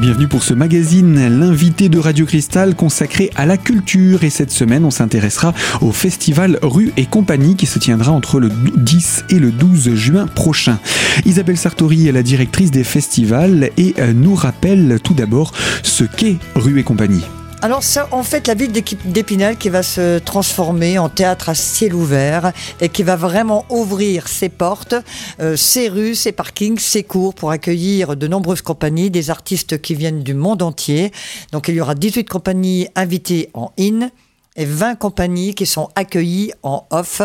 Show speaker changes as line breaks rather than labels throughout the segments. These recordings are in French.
bienvenue pour ce magazine, l'invité de Radio Cristal consacré à la culture. Et cette semaine, on s'intéressera au festival Rue et Compagnie qui se tiendra entre le 10 et le 12 juin prochain. Isabelle Sartori est la directrice des festivals et euh, nous rappelle tout d'abord ce qu'est Rue et Compagnie.
Alors c'est en fait la ville d'Épinal qui va se transformer en théâtre à ciel ouvert et qui va vraiment ouvrir ses portes, euh, ses rues, ses parkings, ses cours pour accueillir de nombreuses compagnies, des artistes qui viennent du monde entier. Donc il y aura 18 compagnies invitées en in et 20 compagnies qui sont accueillies en off.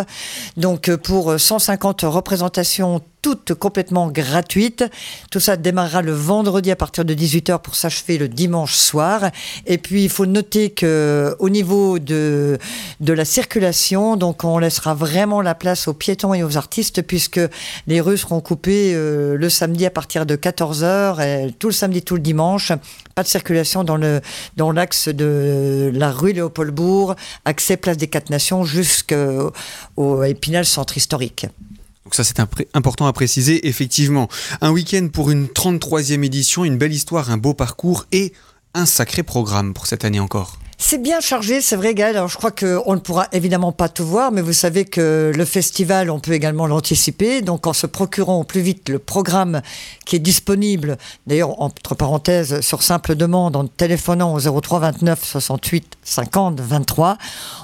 Donc euh, pour 150 représentations toutes complètement gratuites. Tout ça démarrera le vendredi à partir de 18h pour s'achever le dimanche soir. Et puis il faut noter que au niveau de de la circulation, donc on laissera vraiment la place aux piétons et aux artistes puisque les rues seront coupées euh, le samedi à partir de 14h et tout le samedi tout le dimanche. Pas de circulation dans le dans l'axe de la rue Léopoldbourg, accès place des Quatre Nations jusqu'au Épinal centre historique.
Donc ça c'est important à préciser, effectivement. Un week-end pour une 33e édition, une belle histoire, un beau parcours et un sacré programme pour cette année encore.
C'est bien chargé, c'est vrai, Gaël. Alors, je crois qu'on ne pourra évidemment pas tout voir, mais vous savez que le festival, on peut également l'anticiper. Donc, en se procurant au plus vite le programme qui est disponible, d'ailleurs, entre parenthèses, sur simple demande, en téléphonant au 03 29 68 50 23,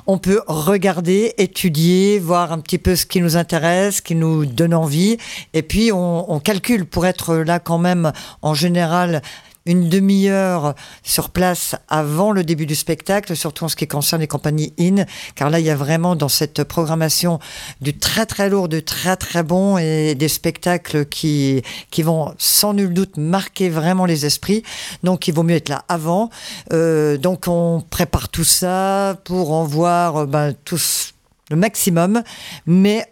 on peut regarder, étudier, voir un petit peu ce qui nous intéresse, ce qui nous donne envie. Et puis, on, on calcule pour être là quand même, en général, une demi-heure sur place avant le début du spectacle, surtout en ce qui concerne les compagnies IN, car là, il y a vraiment dans cette programmation du très très lourd, du très très bon et des spectacles qui, qui vont sans nul doute marquer vraiment les esprits. Donc, il vaut mieux être là avant. Euh, donc, on prépare tout ça pour en voir euh, ben, tous le maximum, mais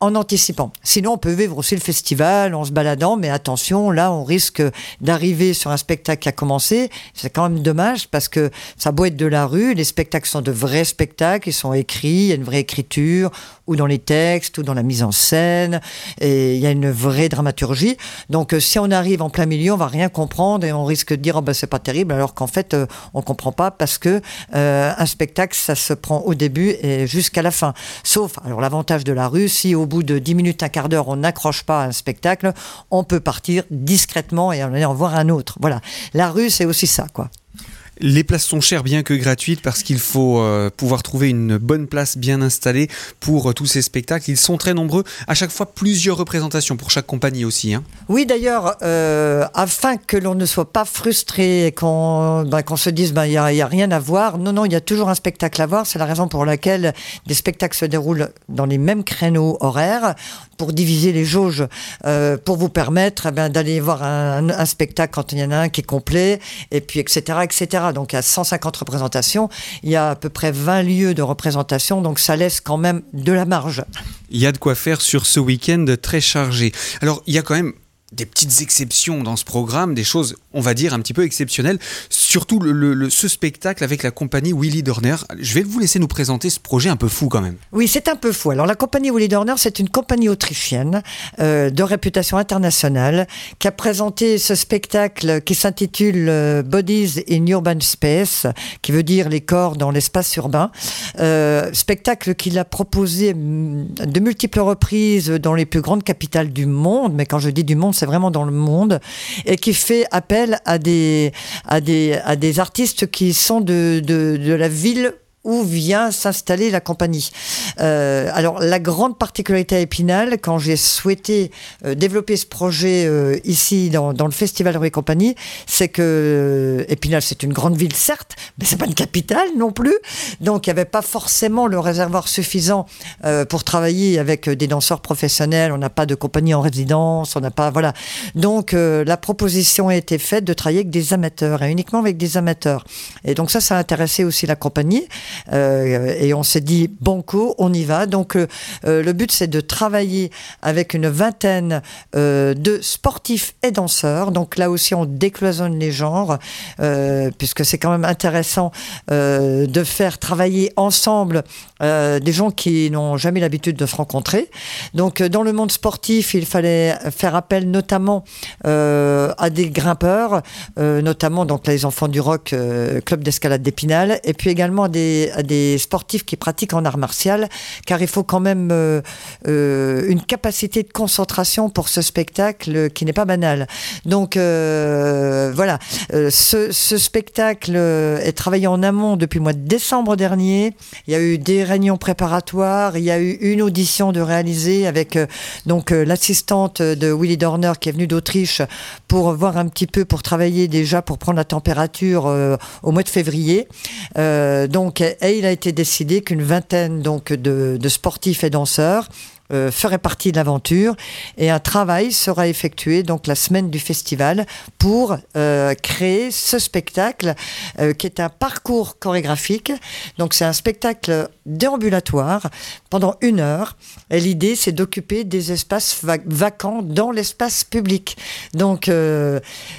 en anticipant. Sinon, on peut vivre aussi le festival en se baladant, mais attention, là, on risque d'arriver sur un spectacle qui a commencé. C'est quand même dommage parce que ça doit être de la rue. Les spectacles sont de vrais spectacles, ils sont écrits, il y a une vraie écriture, ou dans les textes, ou dans la mise en scène, et il y a une vraie dramaturgie. Donc, euh, si on arrive en plein milieu, on va rien comprendre et on risque de dire, oh ben, c'est pas terrible, alors qu'en fait, euh, on comprend pas parce que euh, un spectacle, ça se prend au début et jusqu'à la fin. Sauf, alors l'avantage de la rue, si au bout de 10 minutes, un quart d'heure, on n'accroche pas à un spectacle, on peut partir discrètement et aller en voir un autre. Voilà. La rue, c'est aussi ça, quoi.
Les places sont chères bien que gratuites parce qu'il faut euh, pouvoir trouver une bonne place bien installée pour euh, tous ces spectacles. Ils sont très nombreux, à chaque fois plusieurs représentations pour chaque compagnie aussi. Hein.
Oui, d'ailleurs, euh, afin que l'on ne soit pas frustré et qu'on ben, se dise ben, il n'y a, a, rien à voir, non, non, il y a toujours un spectacle à voir. C'est la raison pour laquelle des spectacles se déroulent dans les mêmes créneaux horaires pour diviser les jauges, pour vous permettre eh ben, d'aller voir un, spectacle quand il y en a un qui est complet, et puis etc. etc donc à 150 représentations, il y a à peu près 20 lieux de représentation, donc ça laisse quand même de la marge.
Il y a de quoi faire sur ce week-end très chargé. Alors il y a quand même des petites exceptions dans ce programme, des choses, on va dire, un petit peu exceptionnelles. Surtout le, ce spectacle avec la compagnie Willy Dorner. Je vais vous laisser nous présenter ce projet un peu fou quand même.
Oui, c'est un peu fou. Alors la compagnie Willy Dorner, c'est une compagnie autrichienne euh, de réputation internationale qui a présenté ce spectacle qui s'intitule euh, Bodies in Urban Space, qui veut dire les corps dans l'espace urbain. Euh, spectacle qu'il a proposé mm, de multiples reprises dans les plus grandes capitales du monde, mais quand je dis du monde, vraiment dans le monde, et qui fait appel à des, à des, artistes qui sont de la ville où vient s'installer la compagnie. Euh, alors la grande particularité à Épinal, quand j'ai souhaité euh, développer ce projet euh, ici dans, dans, le Festival Rue Compagnie, c'est que euh, Épinal c'est une grande ville certes, mais c'est pas une capitale non plus, donc il n'y avait pas forcément le réservoir suffisant euh, pour travailler avec des danseurs professionnels. On n'a pas de compagnie en résidence, on n'a pas voilà. Donc la proposition a été faite de travailler avec des amateurs et uniquement avec des amateurs. Et donc ça, ça a intéressé aussi la compagnie. Et on s'est dit banco, on y va. Donc le but c'est de travailler avec une vingtaine de sportifs et danseurs. Donc là aussi on décloisonne les genres puisque c'est quand même intéressant de faire travailler ensemble des gens qui n'ont jamais l'habitude de se rencontrer. Donc dans le monde sportif, il fallait faire appel notamment euh, à des grimpeurs, euh, notamment donc les enfants du rock, euh, club d'escalade d'Épinal, et puis également à des, des, sportifs qui pratiquent en art martial, car il faut quand même une capacité de concentration pour ce spectacle qui n'est pas banal. Donc voilà, ce, spectacle est travaillé en amont depuis le mois de décembre dernier. Il y a eu des réunions préparatoires, il y a eu une audition de réaliser avec donc l'assistante de Willy Dorner qui est venu d'Autriche pour voir un petit peu, pour travailler déjà, pour prendre la température euh, au mois de février. Euh, donc, et il a été décidé qu'une vingtaine de, de sportifs et danseurs euh, ferait partie de l'aventure et un travail sera effectué donc la semaine du festival pour euh, créer ce spectacle euh, qui est un parcours chorégraphique. Donc c'est un spectacle déambulatoire pendant une heure et l'idée c'est d'occuper des espaces vacants dans l'espace public. Donc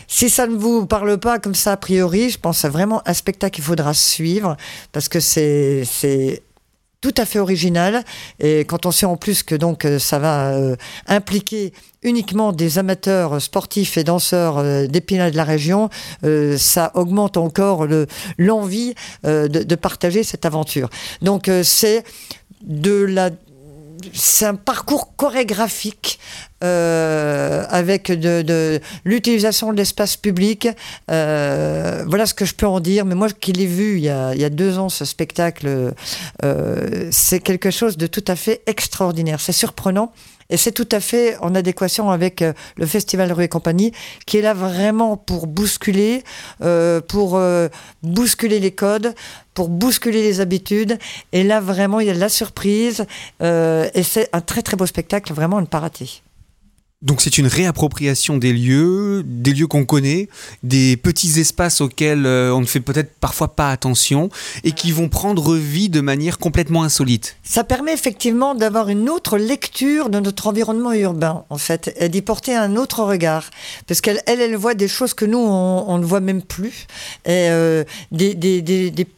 si ça ne vous parle pas comme ça a priori, je pense à vraiment un spectacle qu'il faudra suivre parce que c'est tout à fait original. Et quand on sait en plus que donc euh, ça va euh, impliquer uniquement des amateurs sportifs et danseurs euh, d'Épinal de la région, ça augmente encore l'envie de, partager cette aventure. Donc c'est de la c'est un parcours chorégraphique euh, avec de, l'utilisation de l'espace public. Euh, voilà ce que je peux en dire. Mais moi qui l'ai vu il y, a, deux ans, ce spectacle, euh, c'est quelque chose de tout à fait extraordinaire. C'est surprenant. Et c'est tout à fait en adéquation avec le Festival Rue et compagnie, qui est là vraiment pour bousculer, pour bousculer les codes, pour bousculer les habitudes. Et là, vraiment, il y a de la surprise. et c'est un très très beau spectacle, vraiment une paraté.
Donc c'est une réappropriation des lieux, des lieux qu'on connaît, des petits espaces auxquels euh, on ne fait peut-être parfois pas attention et qui vont prendre vie de manière complètement insolite.
Ça permet effectivement d'avoir une autre lecture de notre environnement urbain en fait et d'y porter un autre regard. Parce qu'elle elle, voit des choses que nous on, ne voit même plus. Euh, des,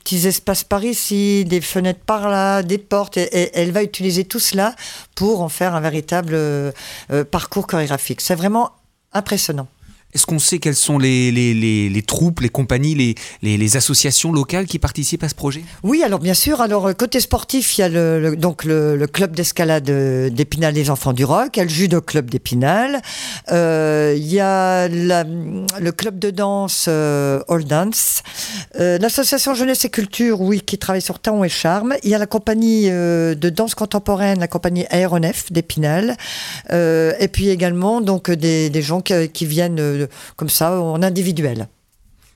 petits espaces par ici, des fenêtres par là, des portes. Et, elle va utiliser tout cela pour en faire un véritable euh, parcours chorégraphique. C'est vraiment impressionnant.
Est-ce qu'on sait quelles sont les, les, troupes, les compagnies, les, les, associations locales qui participent à ce projet?
Oui, alors bien sûr. Alors euh, côté sportif, il y a le, donc le, club d'escalade d'Épinal les Enfants du Rock, il y a le judo club d'Épinal, euh, il y a le club de danse euh, All Dance, l'association Jeunesse et Culture, oui, qui travaille sur Temps et Charme. Il y a la compagnie de danse contemporaine, la compagnie Aéronef d'Épinal, et puis également donc des, des gens qui viennent comme ça en individuel.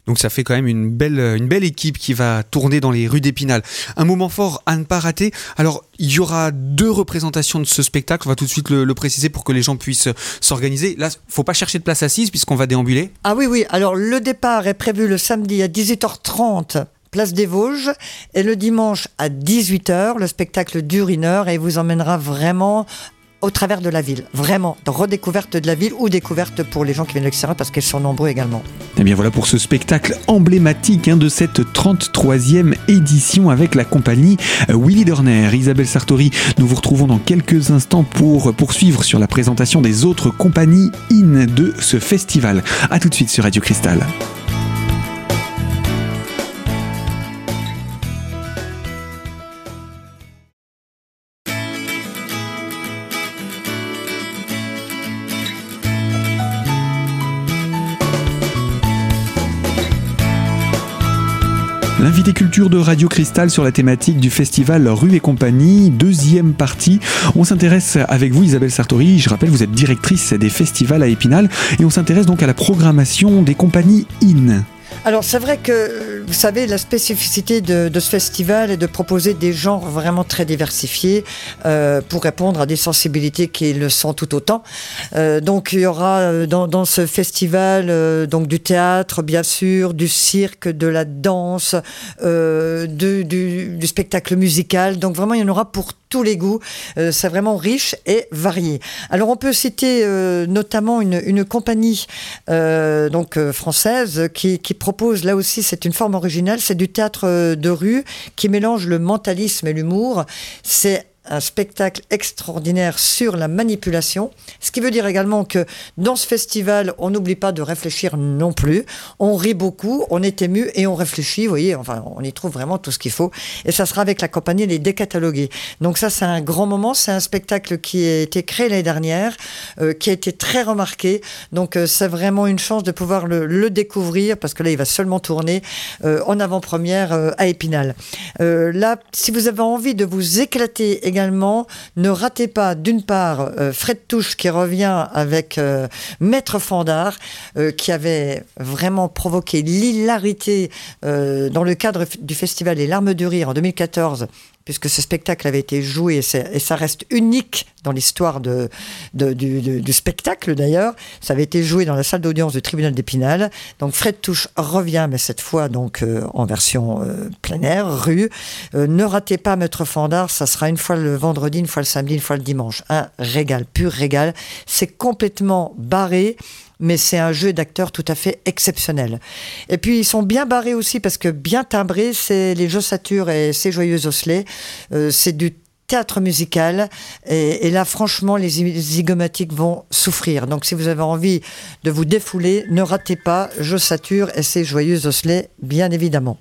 Donc ça fait quand même une belle, une belle équipe qui va tourner dans les rues d'Épinal. Un moment fort à ne pas rater. Alors il y aura deux représentations de ce spectacle. On va tout de suite le, préciser pour que les gens puissent s'organiser. Là, faut pas chercher de place assise puisqu'on va déambuler.
Ah oui, oui. Alors le départ est prévu le samedi à 18h30 place des Vosges et le dimanche à 18h le spectacle dure une heure et vous emmènera vraiment au travers de la ville. Vraiment, de redécouverte de la ville ou découverte pour les gens qui viennent de l'extérieur parce qu'ils sont nombreux également.
Et eh bien voilà pour ce spectacle emblématique hein, de cette 33e édition avec la compagnie euh, Willy Dorner. Isabelle Sartori, nous vous retrouvons dans quelques instants pour poursuivre sur la présentation des autres compagnies in de ce festival. A tout de suite sur Radio Cristal. Culture de Radio Cristal sur la thématique du festival Rue et compagnie, deuxième partie. On s'intéresse avec vous Isabelle Sartori, je rappelle vous êtes directrice des festivals à Épinal et on s'intéresse donc à la programmation des compagnies IN.
Alors c'est vrai que, vous savez, la spécificité de, ce festival est de proposer des genres vraiment très diversifiés euh, pour répondre à des sensibilités qui le sont tout autant. Euh, donc il y aura euh, dans, ce festival donc du théâtre, bien sûr, du cirque, de la danse, du, du, spectacle musical. Donc vraiment, il y en aura pour tous les goûts. c'est vraiment riche et varié. Alors on peut citer notamment une, compagnie donc française qui, qui propose là aussi, c'est une forme originale, c'est du théâtre de rue qui mélange le mentalisme et l'humour. C'est un spectacle extraordinaire sur la manipulation, ce qui veut dire également que dans ce festival, on n'oublie pas de réfléchir non plus. On rit beaucoup, on est ému et on réfléchit, vous voyez, enfin, on y trouve vraiment tout ce qu'il faut. Et ça sera avec la compagnie Les Décatalogués. Donc ça, c'est un grand moment, c'est un spectacle qui a été créé l'année dernière, euh, qui a été très remarqué. Donc euh, c'est vraiment une chance de pouvoir le, découvrir, parce que là, il va seulement tourner euh, en avant-première à Épinal. là, si vous avez envie de vous éclater également, ne ratez pas d'une part euh, Fred Touche qui revient avec euh, Maître Fandard, euh, qui avait vraiment provoqué l'hilarité dans le cadre du festival Les Larmes du Rire en 2014 puisque ce spectacle avait été joué, et, ça reste unique dans l'histoire du, spectacle d'ailleurs. Ça avait été joué dans la salle d'audience du tribunal d'Épinal. Donc Fred Touche revient, mais cette fois donc euh, en version euh, plein air, rue. Euh, ne ratez pas Maître Fandard, ça sera une fois le vendredi, une fois le samedi, une fois le dimanche. Un régal, pur régal. C'est complètement barré mais c'est un jeu d'acteurs tout à fait exceptionnel. Et puis ils sont bien barrés aussi parce que bien timbrés, c'est les Jossatures et ces Joyeux Osselets. Euh, c'est du théâtre musical. Et, là, franchement, les zygomatiques vont souffrir. Donc, si vous avez envie de vous défouler, ne ratez pas Jossature et ses joyeux osselets, bien évidemment.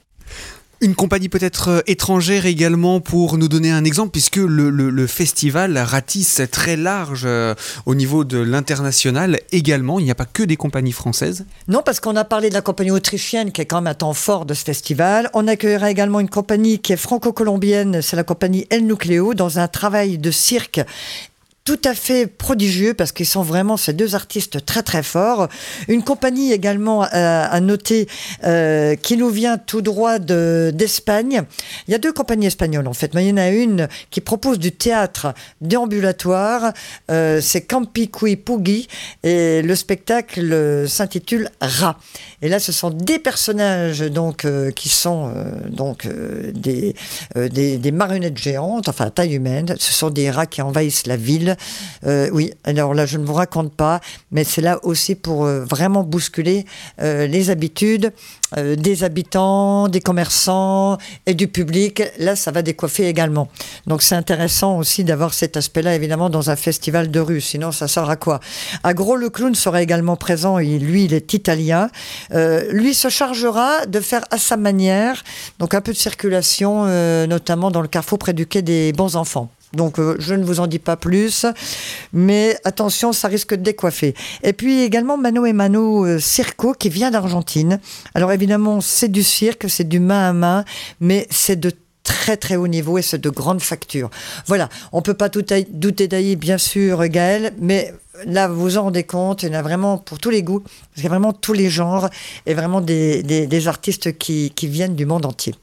Une compagnie peut-être euh, étrangère également pour nous donner un exemple, puisque le, festival ratisse très large euh, au niveau de l'international également. Il n'y a pas que des compagnies françaises.
Non, parce qu'on a parlé de la compagnie autrichienne qui est quand même un temps fort de ce festival. On accueillera également une compagnie qui est franco-colombienne, c'est la compagnie El Nucleo, dans un travail de cirque tout à fait prodigieux parce qu'ils sont vraiment ces deux artistes très très forts. Une compagnie également euh, à noter euh, qui nous vient tout droit d'Espagne. il y a deux compagnies espagnoles en fait, mais il y en a une qui propose du théâtre déambulatoire. Euh, c'est Campi Cui Pugui et le spectacle s'intitule Rat. Et là, ce sont des personnages donc qui sont donc des, des, des marionnettes géantes, enfin à taille humaine. Ce sont des rats qui envahissent la ville euh, oui, alors là, je ne vous raconte pas, mais c'est là aussi pour euh, vraiment bousculer euh, les habitudes des habitants, des commerçants et du public. Là, ça va décoiffer également. Donc, c'est intéressant aussi d'avoir cet aspect-là, évidemment, dans un festival de rue. Sinon, ça sert à quoi? À Gros, le clown sera également présent. Et lui, il est italien. lui se chargera de faire à sa manière, donc un peu de circulation, notamment dans le carrefour près du quai des bons enfants. Donc euh, je ne vous en dis pas plus, mais attention, ça risque de décoiffer. Et puis également Mano et Mano euh, Circo qui vient d'Argentine. Alors évidemment, c'est du cirque, c'est du main à main, mais c'est de très très haut niveau et c'est de grandes factures. Voilà, on peut pas tout douter d'ailleurs, bien sûr, Gaël, mais là, vous vous en rendez compte, il y en a vraiment pour tous les goûts, qu'il y a vraiment tous les genres et vraiment des, artistes qui viennent du monde entier.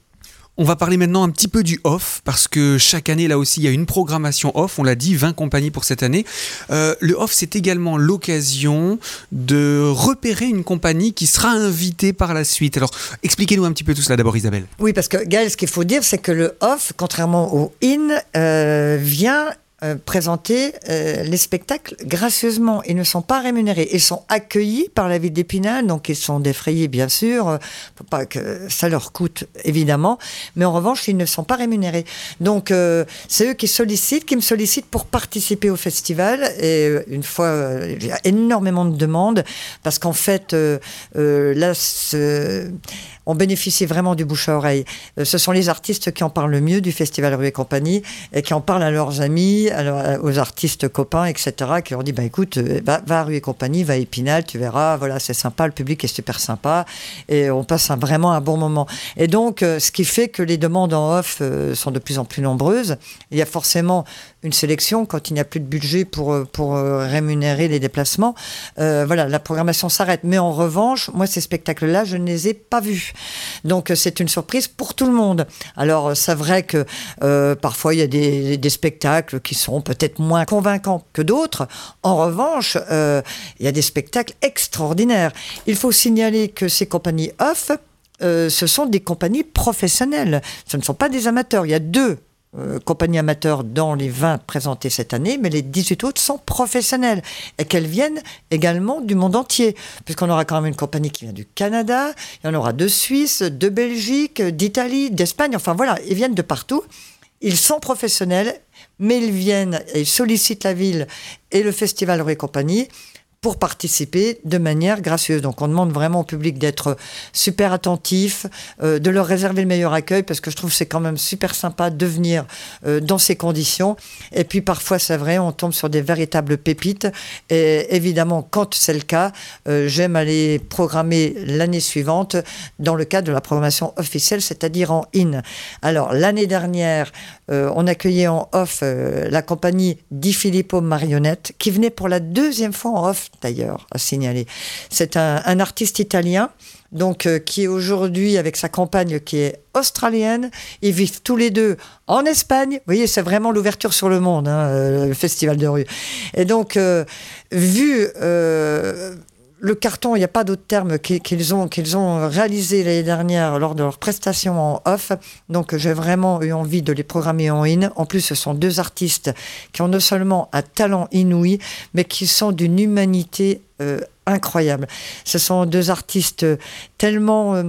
On va parler maintenant un petit peu du off, parce que chaque année, là aussi, il y a une programmation off. On l'a dit, 20 compagnies pour cette année. Euh, le off, c'est également l'occasion de repérer une compagnie qui sera invitée par la suite. Alors, expliquez-nous un petit peu tout cela d'abord, Isabelle.
Oui, parce que Gaël, ce qu'il faut dire, c'est que le off, contrairement au in, euh, vient euh, présenter euh, les spectacles gracieusement. Ils ne sont pas rémunérés. Ils sont accueillis par la ville d'Épinal, donc ils sont défrayés, bien sûr. Euh, faut pas que ça leur coûte, évidemment. Mais en revanche, ils ne sont pas rémunérés. Donc, c'est eux qui sollicitent, qui me sollicitent pour participer au festival. Et une fois, il y a énormément de demandes parce qu'en fait, là, on bénéficie vraiment du bouche à oreille. Ce sont les artistes qui en parlent le mieux du Festival Rue et Compagnie et qui en parlent à leurs amis, alors, aux artistes copains, etc., qui leur dit bah écoute, va, va à Rue et compagnie, va à Épinal, tu verras, voilà, c'est sympa, le public est super sympa et on passe vraiment un bon moment. Et donc, ce qui fait que les demandes en off sont de plus en plus nombreuses. Il y a forcément une sélection quand il n'y a plus de budget pour, euh, pour euh, rémunérer les déplacements. Euh, voilà, la programmation s'arrête. Mais en revanche, moi, ces spectacles-là, je ne les ai pas vus. Donc, c'est une surprise pour tout le monde. Alors, c'est vrai que parfois, il y a des, des spectacles qui sont peut-être moins convaincants que d'autres. En revanche, il y a des spectacles extraordinaires. Il faut signaler que ces compagnies off, ce sont des compagnies professionnelles. Ce ne sont pas des amateurs. Il y a deux euh, compagnies amateurs dans les 20 présentés cette année, mais les 18 autres sont professionnelles et qu'elles viennent également du monde entier, puisqu'on aura quand même une compagnie qui vient du Canada, il y en aura de Suisse, de Belgique, d'Italie, d'Espagne, enfin voilà, ils viennent de partout. Ils sont professionnels, mais ils viennent et ils sollicitent la ville et le festival Rue et compagnie pour participer de manière gracieuse. Donc on demande vraiment au public d'être super attentif, euh, de leur réserver le meilleur accueil parce que je trouve c'est quand même super sympa de venir euh, dans ces conditions. Et puis parfois c'est vrai, on tombe sur des véritables pépites. Et évidemment, quand c'est le cas, euh, j'aime aller programmer l'année suivante dans le cadre de la programmation officielle, c'est-à-dire en in. Alors l'année dernière, on accueillait en off la compagnie Di Filippo Marionnette qui venait pour la deuxième fois en off d'ailleurs à signaler. C'est un, artiste italien donc euh, qui est aujourd'hui avec sa compagne qui est australienne. Ils vivent tous les deux en Espagne. Vous voyez, c'est vraiment l'ouverture sur le monde, hein, euh, le festival de rue. Et donc, euh, vu le carton, il n'y a pas d'autre terme qu'ils ont, qu'ils ont réalisé l'année dernière lors de leur prestation en off. Donc j'ai vraiment eu envie de les programmer en in. En plus, ce sont deux artistes qui ont non seulement un talent inouï, mais qui sont d'une humanité euh, incroyable. Ce sont deux artistes tellement euh,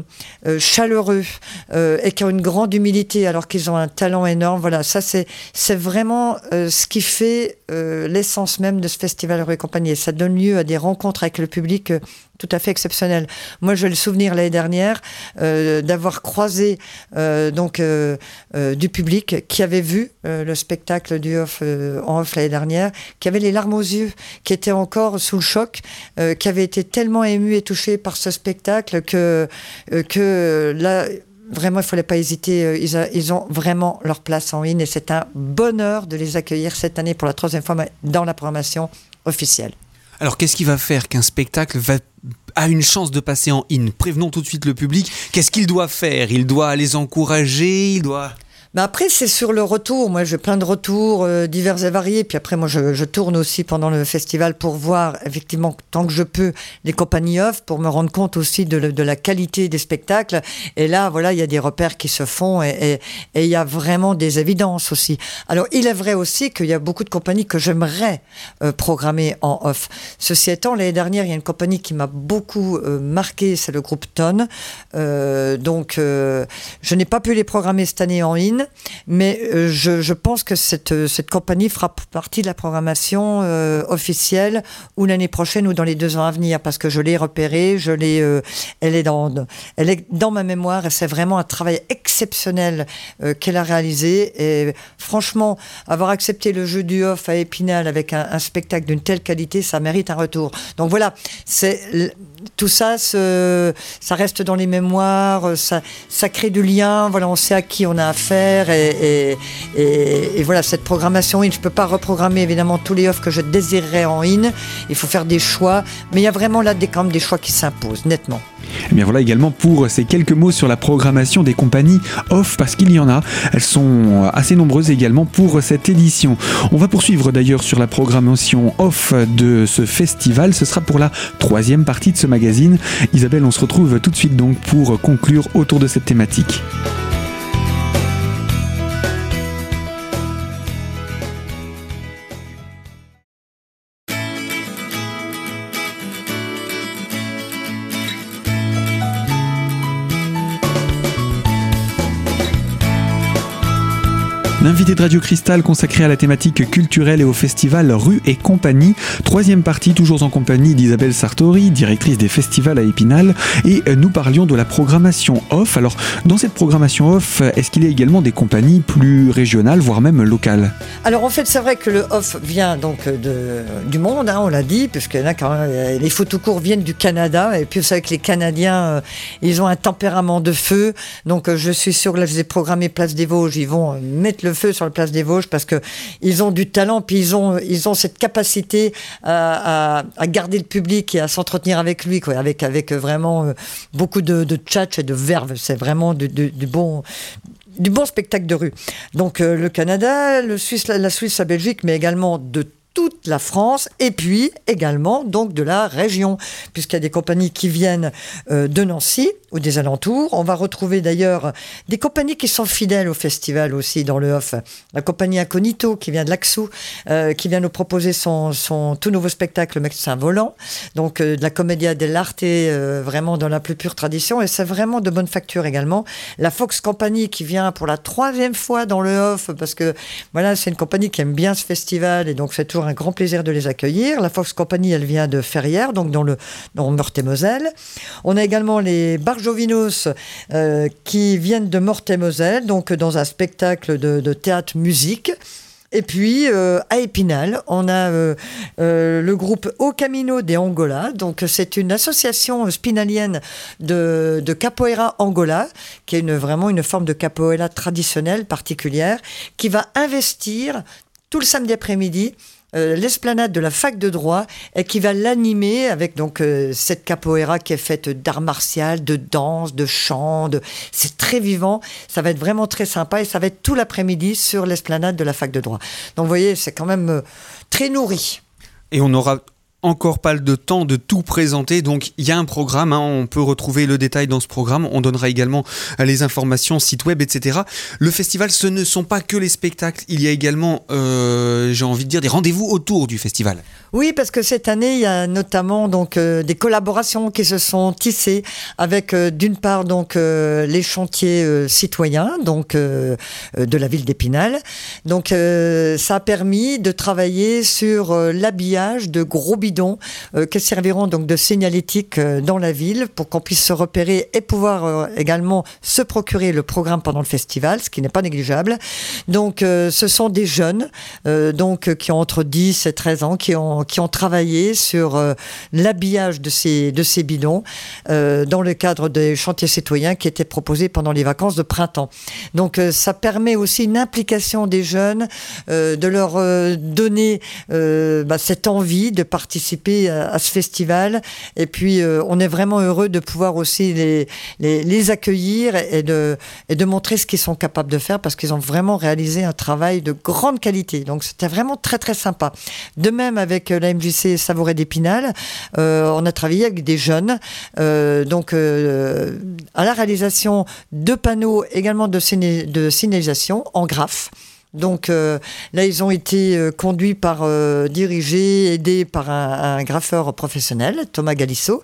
euh, chaleureux et qui ont une grande humilité alors qu'ils ont un talent énorme. Voilà, ça c'est c'est vraiment ce qui fait l'essence même de ce festival Rue compagnie. ça donne lieu à des rencontres avec le public tout à fait exceptionnel. Moi, j'ai le souvenir l'année dernière euh, d'avoir croisé euh, donc euh, du public qui avait vu le spectacle du off en off l'année dernière, qui avait les larmes aux yeux, qui était encore sous le choc, qui avait été tellement ému et touché par ce spectacle que que là vraiment, il ne fallait pas hésiter. Ils, ils, ont vraiment leur place en ligne et c'est un bonheur de les accueillir cette année pour la troisième fois dans la programmation officielle.
Alors, qu'est-ce qui va faire qu'un spectacle va a une chance de passer en in? Prévenons tout de suite le public. Qu'est-ce qu'il doit faire? Il doit les encourager? Il doit
mais après, c'est sur le retour. Moi, j'ai plein de retours euh, divers et variés. Puis après, moi, je, je, tourne aussi pendant le festival pour voir, effectivement, tant que je peux, les compagnies off, pour me rendre compte aussi de, de la qualité des spectacles. Et là, voilà, il y a des repères qui se font et il y a vraiment des évidences aussi. Alors, il est vrai aussi qu'il y a beaucoup de compagnies que j'aimerais euh, programmer en off. Ceci étant, l'année dernière, il y a une compagnie qui m'a beaucoup euh, marqué, c'est le groupe Ton. donc, je n'ai pas pu les programmer cette année en in mais euh, je, pense que cette, cette compagnie fera partie de la programmation euh, officielle ou l'année prochaine ou dans les deux ans à venir, parce que je l'ai repérée, je l'ai, euh, elle est dans, elle est dans ma mémoire et c'est vraiment un travail exceptionnel qu'elle a réalisé. Et franchement, avoir accepté le jeu du off à Épinal avec un, un spectacle d'une telle qualité, ça mérite un retour. Donc voilà, c'est tout ça, ça reste dans les mémoires, ça, ça crée du lien. Voilà, on sait à qui on a affaire et, voilà cette programmation in. Je peux pas reprogrammer évidemment tous les offres que je désirerais en in. Il faut faire des choix, mais il y a vraiment là des, quand même des choix qui s'imposent nettement.
Et eh bien voilà également pour ces quelques mots sur la programmation des compagnies off parce qu'il y en a. Elles sont assez nombreuses également pour cette édition. On va poursuivre d'ailleurs sur la programmation off de ce festival. Ce sera pour la troisième partie de ce magazine. Isabelle, on se retrouve tout de suite donc pour conclure autour de cette thématique. L'invité de Radio Cristal consacré à la thématique culturelle et au festival Rue et compagnie. Troisième partie, toujours en compagnie d'Isabelle Sartori, directrice des festivals à Épinal. Et nous parlions de la programmation off. Alors, dans cette programmation off, est-ce qu'il y a également des compagnies plus régionales, voire même locales?
Alors, en fait, c'est vrai que le off vient donc de, du monde, hein, on l'a dit, puisque quand les photos courts viennent du Canada. Et puis, vous savez que les Canadiens, euh, ils ont un tempérament de feu. Donc, euh, je suis sûr que là, je les ai programmés Place des Vosges. Ils vont mettre le feu sur la place des Vosges parce que ils ont du talent, puis ils ont, ils ont cette capacité à, garder le public et à s'entretenir avec lui, quoi, avec, avec vraiment euh, beaucoup de, de tchatch et de verve. C'est vraiment du, bon du bon spectacle de rue. Donc euh, le Canada, le Suisse, la Suisse, la Belgique, mais également de toute la France et puis également donc de la région, puisqu'il y a des compagnies qui viennent euh, de Nancy ou des alentours. On va retrouver d'ailleurs des compagnies qui sont fidèles au festival aussi dans le off. La compagnie Incognito qui vient de l'Axou, euh, qui vient nous proposer son, son, tout nouveau spectacle Le médecin volant, donc euh, de la commedia dell'arte vraiment dans la plus pure tradition et c'est vraiment de bonne facture également. La Fox Company qui vient pour la troisième fois dans le off parce que voilà c'est une compagnie qui aime bien ce festival et donc c'est toujours un grand plaisir de les accueillir. La Fox Company, elle vient de Ferrières, donc dans le dans Meurthe-et-Moselle. On a également les Barjovinos euh, qui viennent de Meurthe-et-Moselle, donc dans un spectacle de, théâtre-musique. Et puis euh, à Épinal, on a euh, le groupe Au Camino de Angola. Donc c'est une association spinalienne de, capoeira Angola, qui est vraiment une forme de capoeira traditionnelle particulière, qui va investir tout le samedi après-midi euh, l'esplanade de la fac de droit et qui va l'animer avec donc euh, cette capoeira qui est faite d'art martial, de danse, de chant, de... c'est très vivant, ça va être vraiment très sympa et ça va être tout l'après-midi sur l'esplanade de la fac de droit. Donc vous voyez, c'est quand même euh, très nourri.
Et on aura encore pas de temps de tout présenter, donc il y a un programme, hein, on peut retrouver le détail dans ce programme, on donnera également euh, les informations, site web, etc. Le festival, ce ne sont pas que les spectacles, il y a également, euh, j'ai envie de dire, des rendez-vous autour du festival.
Oui, parce que cette année, il y a notamment donc euh, des collaborations qui se sont tissées avec d'une part donc les chantiers citoyens donc de la ville d'Épinal. Donc ça a permis de travailler sur l'habillage de gros euh, qui serviront donc de signalétique euh, dans la ville pour qu'on puisse se repérer et pouvoir euh, également se procurer le programme pendant le festival, ce qui n'est pas négligeable. Donc ce sont des jeunes donc qui ont entre 10 et 13 ans qui ont qui ont travaillé sur l'habillage de ces de ces bidons dans le cadre des chantiers citoyens qui étaient proposés pendant les vacances de printemps. Donc ça permet aussi une implication des jeunes, de leur donner bah, cette envie de participer à, ce festival. Et puis, euh, on est vraiment heureux de pouvoir aussi les, les, accueillir et de, et de montrer ce qu'ils sont capables de faire parce qu'ils ont vraiment réalisé un travail de grande qualité. Donc, c'était vraiment très, très sympa. De même, avec la MJC Savouret d'Épinal, euh, on a travaillé avec des jeunes, euh, donc à la réalisation de panneaux également de, de signalisation en graphe. Donc euh, là, ils ont été euh, conduits par, euh, dirigés, aidés par un, graffeur professionnel, Thomas Galisso.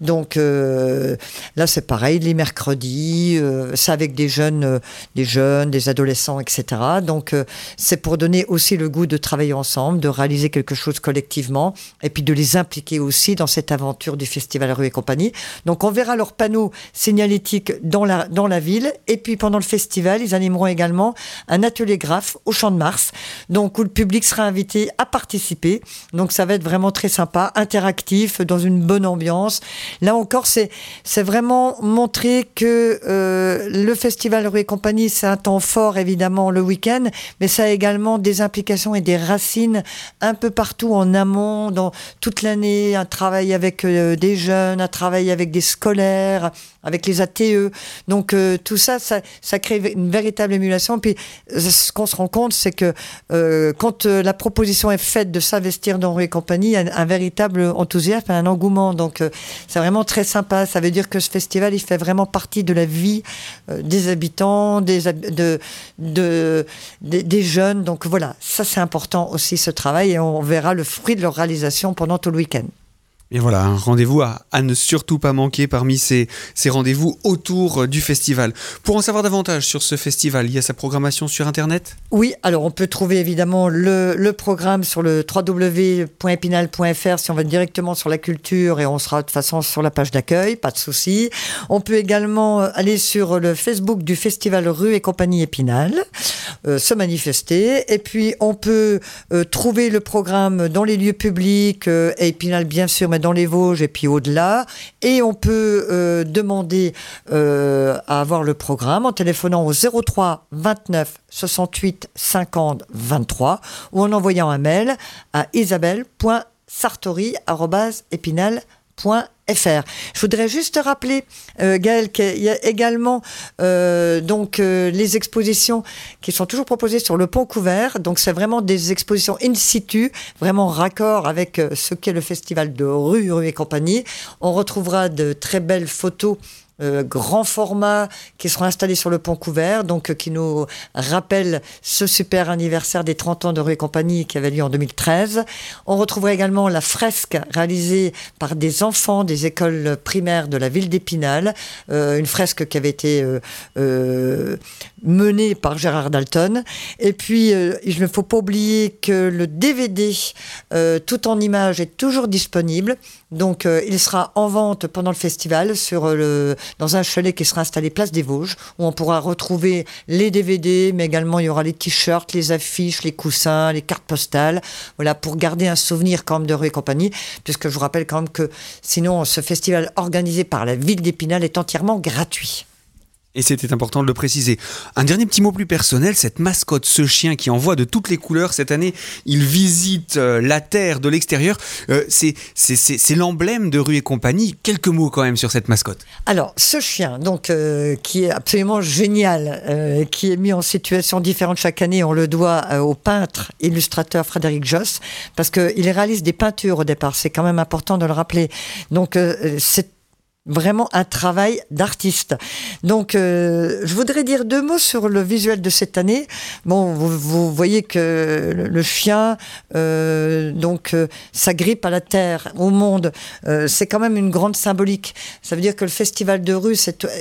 Donc là, c'est pareil, les mercredis, c'est avec des jeunes, des jeunes, des adolescents, etc. Donc c'est pour donner aussi le goût de travailler ensemble, de réaliser quelque chose collectivement, et puis de les impliquer aussi dans cette aventure du Festival Rue et compagnie. Donc on verra leurs panneaux signalétiques dans la, dans la ville, et puis pendant le festival, ils animeront également un atelier graphe au Champ de Mars, donc où le public sera invité à participer. Donc ça va être vraiment très sympa, interactif, dans une bonne ambiance. Là encore, c'est c'est vraiment montrer que euh, le festival Rue et compagnie, c'est un temps fort évidemment le week-end, mais ça a également des implications et des racines un peu partout en amont, dans toute l'année, un travail avec euh, des jeunes, un travail avec des scolaires, avec les ATE. Donc euh, tout ça, ça, ça crée une véritable émulation. Puis ce qu'on se rend compte, c'est que euh, quand euh, la proposition est faite de s'investir dans Rue et compagnie, il y a un, véritable enthousiasme, un engouement. Donc euh, c'est vraiment très sympa. Ça veut dire que ce festival, il fait vraiment partie de la vie des habitants, des, de, de, des, jeunes. Donc voilà, ça c'est important aussi ce travail et on verra le fruit de leur réalisation pendant tout le week-end.
Et voilà, un rendez-vous à, ne surtout pas manquer parmi ces, ces rendez-vous autour euh, du festival. Pour en savoir davantage sur ce festival, il y a sa programmation sur Internet?
Oui, alors on peut trouver évidemment le, le programme sur le www.epinal.fr si on va directement sur la culture et on sera de toute façon sur la page d'accueil, pas de souci. On peut également euh, aller sur le Facebook du Festival Rue et compagnie Épinal, euh, se manifester. Et puis on peut trouver le programme dans les lieux publics, et Épinal bien sûr, dans les Vosges et puis au-delà. Et on peut euh, demander euh, à avoir le programme en téléphonant au 03 29 68 50 23 ou en envoyant un mail à isabelle.sartori.épinal.fr fr. Je voudrais juste rappeler, euh, Gaël, qu'il y a également euh, donc euh, les expositions qui sont toujours proposées sur le pont couvert. Donc c'est vraiment des expositions in situ, vraiment raccord avec euh, ce qu'est le festival de rue, rue et compagnie. On retrouvera de très belles photos euh, grand format qui seront installés sur le pont couvert, donc euh, qui nous rappelle ce super anniversaire des 30 ans de Rue et Compagnie qui avait lieu en 2013. On retrouvera également la fresque réalisée par des enfants des écoles primaires de la ville d'Épinal, euh, une fresque qui avait été menée par Gérard Dalton. Et puis, il ne faut pas oublier que le DVD, tout en images, est toujours disponible. Donc, il sera en vente pendant le festival sur le dans un chalet qui sera installé place des Vosges, où on pourra retrouver les DVD, mais également il y aura les t-shirts, les affiches, les coussins, les cartes postales, voilà, pour garder un souvenir quand même de rue et compagnie, puisque je vous rappelle quand même que sinon ce festival organisé par la ville d'Épinal est entièrement gratuit.
Et c'était important de le préciser. Un dernier petit mot plus personnel, cette mascotte, ce chien qui envoie de toutes les couleurs cette année, il visite euh, la Terre de l'extérieur. Euh, c'est l'emblème de Rue et compagnie. Quelques mots quand même sur cette mascotte.
Alors, ce chien, donc, euh, qui est absolument génial, qui est mis en situation différente chaque année, on le doit au peintre, illustrateur Frédéric Joss, parce qu'il réalise des peintures au départ. C'est quand même important de le rappeler. Donc, c'est vraiment un travail d'artiste. Donc, euh, je voudrais dire deux mots sur le visuel de cette année. Bon, vous, voyez que le, chien, euh, donc, euh, s'agrippe à la terre, au monde. Euh, c'est quand même une grande symbolique. Ça veut dire que le festival de rue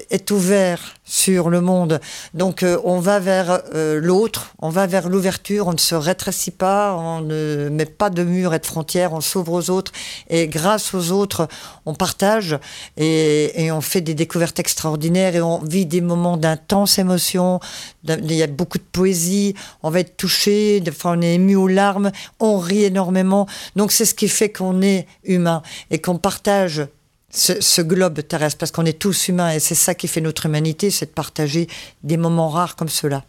est ouvert sur le monde. Donc, on va vers l'autre, on va vers l'ouverture, on ne se rétrécit pas, on ne met pas de mur et de frontières, on s'ouvre aux autres. Et grâce aux autres, on partage. Et on fait des découvertes extraordinaires et on vit des moments d'intense émotion. Il y a beaucoup de poésie, on va être touché, fois on est ému aux larmes, on rit énormément. Donc c'est ce qui fait qu'on est humain et qu'on partage ce, globe terrestre parce qu'on est tous humains et c'est ça qui fait notre humanité, c'est de partager des moments rares comme cela.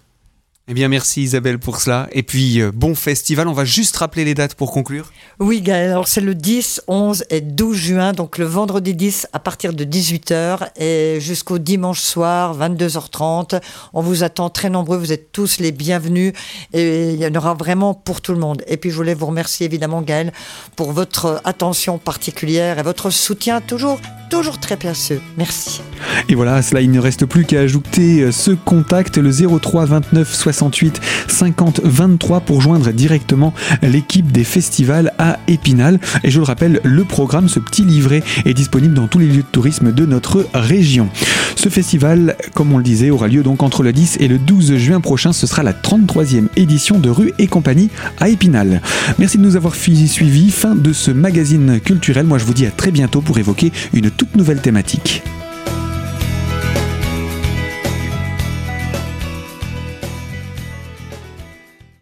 Eh bien, merci Isabelle pour cela. Et puis, euh, bon festival. On va juste rappeler les dates pour conclure.
Oui, Gaël. Alors, c'est le 10, 11 et 12 juin. Donc, le vendredi 10 à partir de 18h et jusqu'au dimanche soir, 22h30. On vous attend très nombreux. Vous êtes tous les bienvenus. Et il y en aura vraiment pour tout le monde. Et puis, je voulais vous remercier évidemment, Gaël, pour votre attention particulière et votre soutien toujours, toujours très précieux. Merci.
Et voilà, cela, il ne reste plus qu'à ajouter euh, ce contact, le 03 29 60 68 50 23 pour joindre directement l'équipe des festivals à Épinal. Et je le rappelle, le programme, ce petit livret, est disponible dans tous les lieux de tourisme de notre région. Ce festival, comme on le disait, aura lieu donc entre le 10 et le 12 juin prochain. Ce sera la 33e édition de Rue et compagnie à Épinal. Merci de nous avoir suivis. Fin de ce magazine culturel. Moi, je vous dis à très bientôt pour évoquer une toute nouvelle thématique.